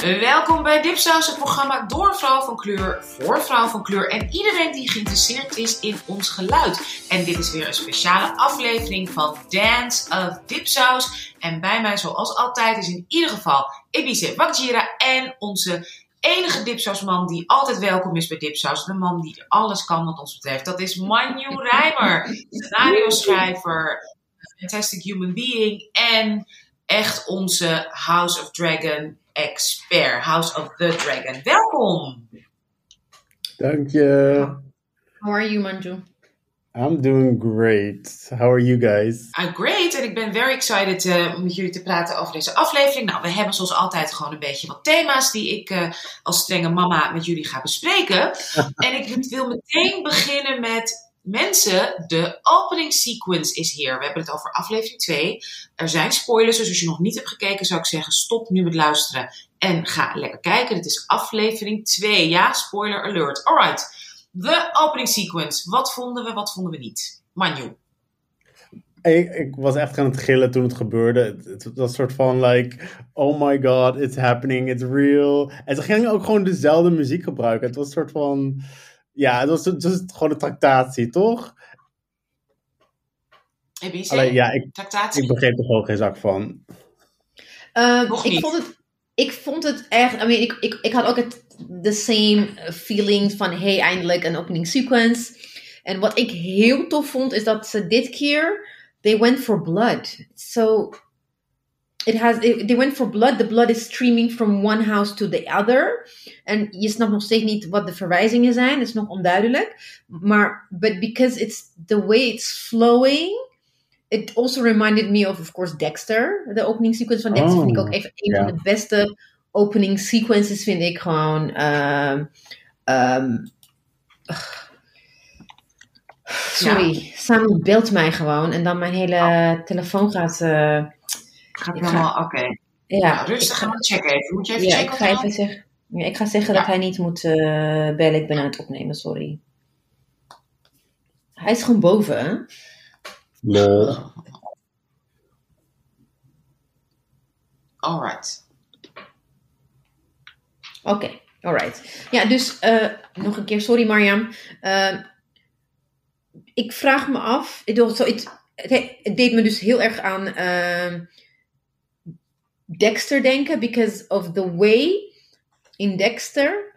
Welkom bij Dipsaus, het programma door vrouw van kleur, voor vrouw van kleur en iedereen die geïnteresseerd is in ons geluid. En dit is weer een speciale aflevering van Dance of Dipsaus. En bij mij, zoals altijd, is in ieder geval Ebise Wakjira en onze enige dipsausman die altijd welkom is bij Dipsaus. De man die alles kan wat ons betreft. Dat is Manu Rijmer, scenario-schrijver, fantastic human being en echt onze House of Dragon expert, House of the Dragon. Welkom! Dank je. How are you, Manju? I'm doing great. How are you guys? I'm great en ik ben very excited uh, om met jullie te praten over deze aflevering. Nou, we hebben zoals altijd gewoon een beetje wat thema's die ik uh, als strenge mama met jullie ga bespreken. en ik wil meteen beginnen met mensen, de opening sequence is hier. We hebben het over aflevering 2. Er zijn spoilers, dus als je nog niet hebt gekeken, zou ik zeggen: stop nu met luisteren en ga lekker kijken. Dit is aflevering 2. Ja, spoiler alert. Alright. De opening sequence. Wat vonden we, wat vonden we niet? Manju. Ik, ik, was echt aan het gillen toen het gebeurde. Het, was een soort van like, oh my god, it's happening, it's real. En ze gingen ook gewoon dezelfde muziek gebruiken. Het was een soort van, ja, het was gewoon een tractatie, toch? Ebice, Alleen, ja, ik, tractatie? ik begreep er gewoon geen zak van. Uh, Nog ik, niet. vond het, ik vond het echt. I mean, ik, ik, ik had ook het the same feelings van hey, eindelijk een opening sequence. En wat ik heel tof vond is dat ze dit keer they went for blood. So it has it- they went for blood. The blood is streaming from one house to the other. En je snapt nog steeds niet wat de verwijzingen zijn. Dat is nog onduidelijk. Maar but because it's the way it's flowing. It also reminded me of, of course, Dexter. De opening sequence van Dexter Oh, vind ik ook even een ja. van de beste opening sequences, vind ik gewoon. ehm, ehm, sorry, Samuel beeldt mij gewoon en dan mijn hele telefoon gaat. eh, Gaat ik helemaal, oké. ja, Nou, rustig, ik gaan ga, we checken even. Moet je even ja, ik checken? ga of even zeggen. Ja, ik ga zeggen Ja. dat hij niet moet eh, bellen. Ik ben aan het opnemen, sorry. Hij is gewoon boven? Lol. Alright. Oké, alright. Ja, dus eh, nog een keer, sorry Marjam. Eh, ik vraag me af, ik het, het, het deed me dus heel erg aan ehm, Dexter denken, because of the way in Dexter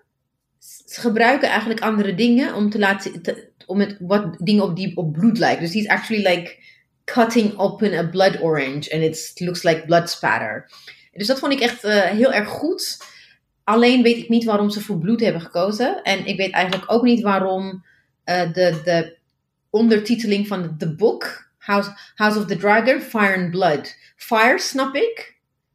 ze gebruiken eigenlijk andere dingen om te laten te- om het wat dingen op die op bloed lijken. Dus he's actually like cutting open a blood orange and it looks like blood spatter. Dus dat vond ik echt eh, heel erg goed. Alleen weet ik niet waarom ze voor bloed hebben gekozen. En ik weet eigenlijk ook niet waarom eh, de, de ondertiteling van het boek, House, House of the Dragon, Fire and Blood. Fire snap ik.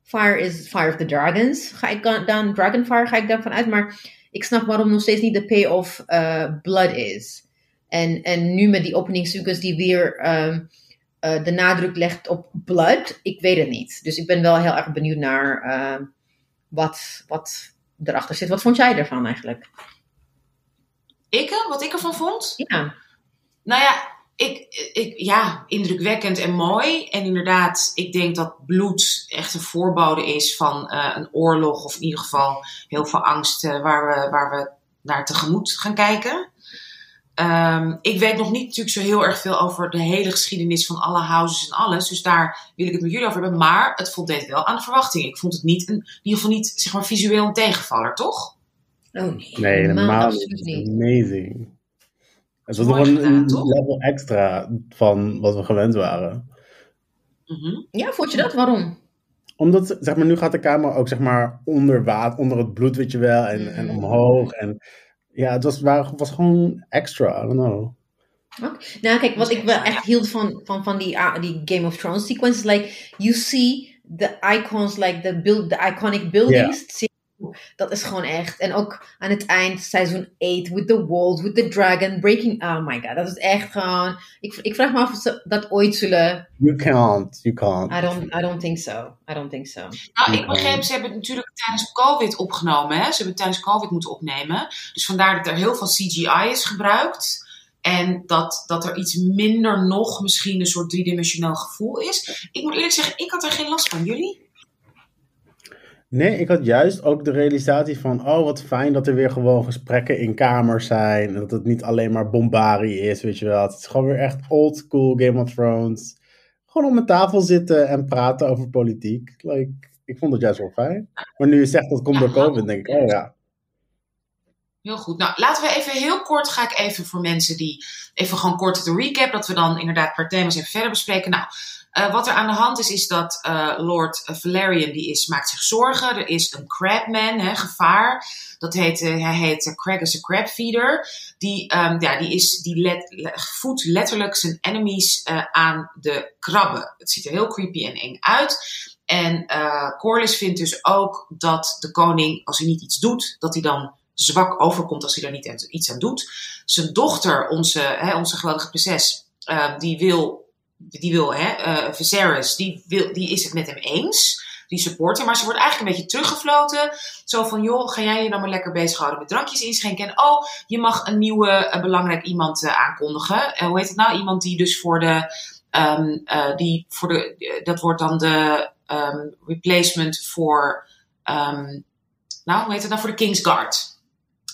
Fire is Fire of the Dragons. Ga ik dan, dan Dragonfire ga ik daarvan uit. Maar ik snap waarom nog steeds niet de payoff eh Blood is. En, en nu met die opening sequence die weer ehm, eh, de nadruk legt op Blood. Ik weet het niet. Dus ik ben wel heel erg benieuwd naar ehm, wat, wat erachter zit. Wat vond jij ervan eigenlijk? Ik, wat ik ervan vond? Ja. Nou ja, ik, ik, ja, indrukwekkend en mooi. En inderdaad, ik denk dat bloed echt een voorbode is van eh, een oorlog. Of in ieder geval heel veel angst eh, waar, we, waar we naar tegemoet gaan kijken. Ehm, ik weet nog niet natuurlijk zo heel erg veel over de hele geschiedenis van alle houses en alles. Dus daar wil ik het met jullie over hebben. Maar het voldeed wel aan de verwachting. Ik vond het niet, een, in ieder geval niet zeg maar, visueel een tegenvaller, toch? Oh nee. Nee, helemaal absoluut niet. niet. Amazing. Het was nog een, level extra van wat we gewend waren. Mhm. Ja, vond je dat? Waarom? Omdat, zeg maar, nu gaat de camera ook, zeg maar, onder water, onder het bloed, weet je wel, en, en Mm. omhoog. En ja, het was, wa- was gewoon extra, I don't know. Nou, kijk, wat ik wel echt hield van, van, van die, ah, die Game of Thrones sequences, like, you see the icons, like the, build, the iconic buildings. Dat is gewoon echt. En ook aan het eind, seizoen 8, with the walls, with the dragon, breaking. Oh my god, dat is echt gewoon. Ik, ik vraag me af of ze dat ooit zullen. You can't, you can't. I don't, I don't think so. I don't think so. Nou, ik Ja. begreep, ze hebben het natuurlijk tijdens COVID opgenomen. Hè? Ze hebben het tijdens COVID moeten opnemen. Dus vandaar dat er heel veel CGI is gebruikt. En dat, dat er iets minder nog misschien een soort driedimensioneel gevoel is. Ik moet eerlijk zeggen, ik had er geen last van. Jullie? Nee, ik had juist ook de realisatie van, oh wat fijn dat er weer gewoon gesprekken in kamers zijn. En dat het niet alleen maar bombarie is, weet je wel. Het is gewoon weer echt old school Game of Thrones. Gewoon om een tafel zitten en praten over politiek. Like, ik vond het juist wel fijn. Maar nu je zegt dat komt door COVID, denk ik, oh ja. Heel goed. Nou, laten we even heel kort, ga ik even voor mensen die, even gewoon kort de recap, dat we dan inderdaad per thema's even verder bespreken. Nou, uh, wat er aan de hand is, is dat uh, Lord Valerian, die is, maakt zich zorgen. Er is een crabman, hè, gevaar. Dat heet, uh, hij heet Crag is a crabfeeder. Die, um, ja, die, is, die let, voedt letterlijk zijn enemies aan de krabben. Het ziet er heel creepy en eng uit. En Corlys vindt dus ook dat de koning, als hij niet iets doet, dat hij dan zwak overkomt als hij daar niet iets aan doet. Zijn dochter, onze, hè, onze geweldige prinses, die wil die wil, hè, uh, Viserys, die, wil, die is het met hem eens. Die supporter, maar ze wordt eigenlijk een beetje teruggefloten. Zo van, joh, ga jij je dan maar lekker bezighouden met drankjes inschenken. En oh, je mag een nieuwe, belangrijk iemand uh, aankondigen. Uh, hoe heet het nou? Iemand die dus voor de, um, die voor de, dat wordt dan de um, replacement voor, um, nou, hoe heet het nou? Voor de Kingsguard.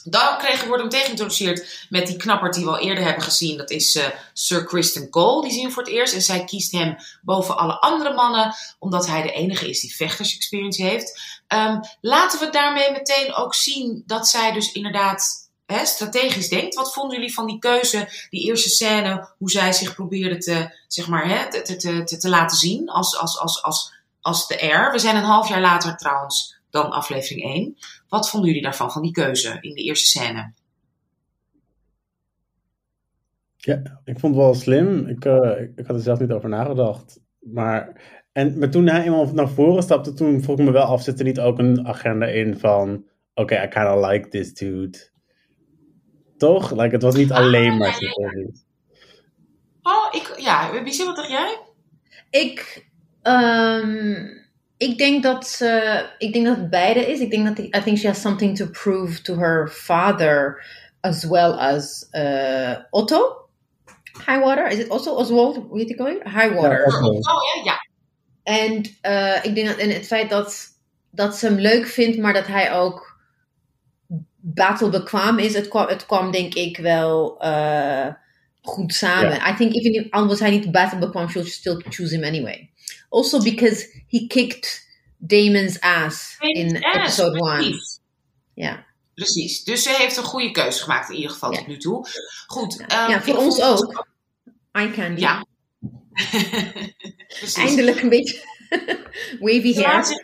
Dan kregen, we meteen geïntroduceerd met die knapper die we al eerder hebben gezien. Dat is uh, Sir Kristen Cole. Die zien we voor het eerst. En zij kiest hem boven alle andere mannen. Omdat hij de enige is die vechters-experience heeft. Um, laten we daarmee meteen ook zien dat zij dus inderdaad hè, strategisch denkt. Wat vonden jullie van die keuze, die eerste scène. Hoe zij zich probeerde te, zeg maar, hè, te, te, te, te laten zien als, als, als, als, als de R. We zijn een half jaar later trouwens dan aflevering 1. Wat vonden jullie daarvan, van die keuze in de eerste scène? Ja, ik vond het wel slim. Ik, uh, ik had er zelf niet over nagedacht. Maar, en, maar toen hij eenmaal naar voren stapte, toen vroeg ik me wel af, zit er niet ook een agenda in van, oké, okay, I kind of like this dude. Toch? Like, het was niet ah, alleen maar. Oh, ik, ja, wie wat dacht jij? Ik, um, ik denk dat ze, ik denk dat het beide is. Ik denk dat, I think she has something to prove to her father as well as uh, Otto. Highwater, is het Otto Oswald? Hoe heet die ook Highwater. Ja, oh ja, ja. En uh, ik denk dat, en het feit dat, dat ze hem leuk vindt, maar dat hij ook battlebekwaam is, het kwam, het kwam denk ik wel uh, goed samen. Yeah. I think even if, al was hij niet battlebekwaam, she'll still choose him anyway. Also because he kicked Damon's ass in ass, episode 1. Ja. Precies. Dus ze heeft een goede keuze gemaakt in ieder geval tot nu toe. Goed. Ja, um, ja voor ons ook. Eye candy. Ja. Eindelijk een beetje wavy hair. Ze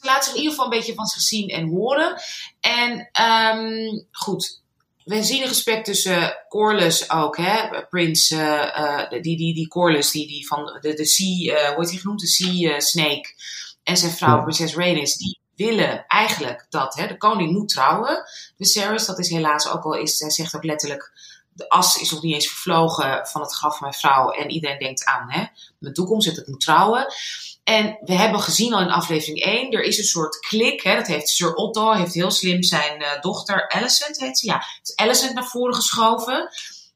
laat zich in ieder geval een beetje van zich zien en horen. En um, goed, we zien een gesprek tussen Corlys ook, hè, Prins, uh, uh, die, die, die Corlys, die, die van de, de Sea, uh, hoe heet hij genoemd, de Sea Snake, en zijn vrouw, ja. prinses Rhaenys, die willen eigenlijk dat hè, de koning moet trouwen. Viserys, dat is helaas ook al, is, hij zegt ook letterlijk, de as is nog niet eens vervlogen van het graf van mijn vrouw en iedereen denkt aan hè, mijn toekomst, dat het moet trouwen. En we hebben gezien al in aflevering 1, er is een soort klik. Hè, dat heeft Sir Otto, heeft heel slim zijn uh, dochter Alicent, heet ze. Ja, is Alicent naar voren geschoven.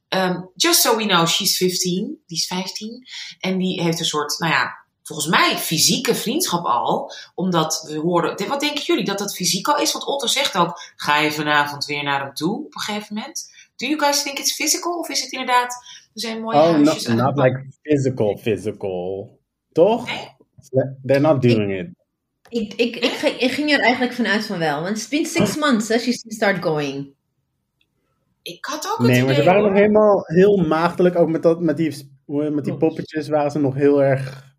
Um, just so we know, she's 15. Die is 15. En die heeft een soort, nou ja, volgens mij fysieke vriendschap al. Omdat we horen, wat denken jullie, dat dat fysiek al is? Want Otto zegt ook, ga je vanavond weer naar hem toe op een gegeven moment? Do you guys think it's physical? Of is het inderdaad, er zijn mooie oh, huisjes. Oh, not, not like physical, physical. Toch? Nee? They're not doing ik, it. Ik, ik, ik, ik, ging er eigenlijk vanuit van wel. Want it's been six months since she start going. Ik had ook het Nee, maar ze waren nog helemaal heel maagdelijk. Ook met, dat, met, die, met die poppetjes waren ze nog heel erg...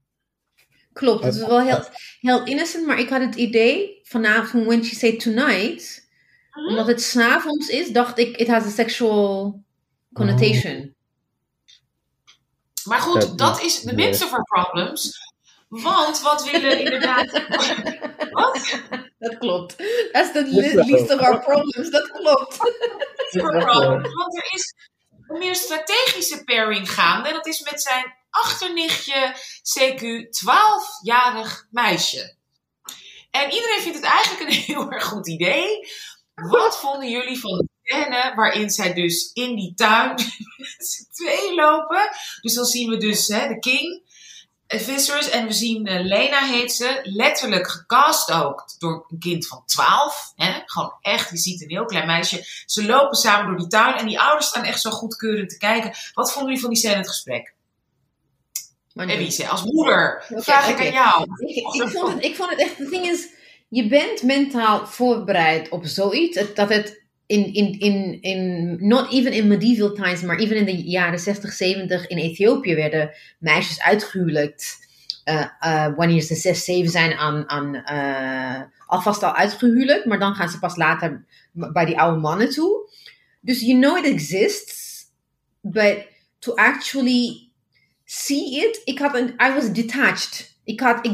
Klopt, het was wel heel, heel innocent. Maar ik had het idee vanavond, when she said tonight... Mm-hmm. Omdat het s'avonds is, dacht ik, it has a sexual connotation. Oh. Maar goed, dat, is the midst of our problems. Want wat willen inderdaad. wat? Dat klopt. That's the least of our problems. Dat klopt. Want er is een meer strategische pairing gaande. En dat is met zijn achternichtje, CQ, 12-jarig meisje. En iedereen vindt het eigenlijk een heel erg goed idee. Wat vonden jullie van de scène waarin zij dus in die tuin met z'n tweeën lopen? Dus dan zien we dus hè, de king Visser's en we zien eh, Lena heet ze, letterlijk gecast ook door een kind van 12. Hè? Gewoon echt, je ziet een heel klein meisje. Ze lopen samen door die tuin en die ouders staan echt zo goedkeurend te kijken. Wat vonden jullie van die scène het gesprek? Elise, als moeder, Oké, vraag ik aan jou. Ik, ik, vond het, ik vond het echt, het ding is, je bent mentaal voorbereid op zoiets, dat het in, in, in, in, not even in medieval times, maar even in de jaren 60, 70 in Ethiopië werden meisjes uitgehuwelijkt. eh, eh, wanneer ze 6, 7 zijn aan, aan eh, alvast al uitgehuwelijkt, maar dan gaan ze pas later bij die oude mannen toe. Dus you know it exists, but to actually see it, ik had een, I was detached. Ik, had, ik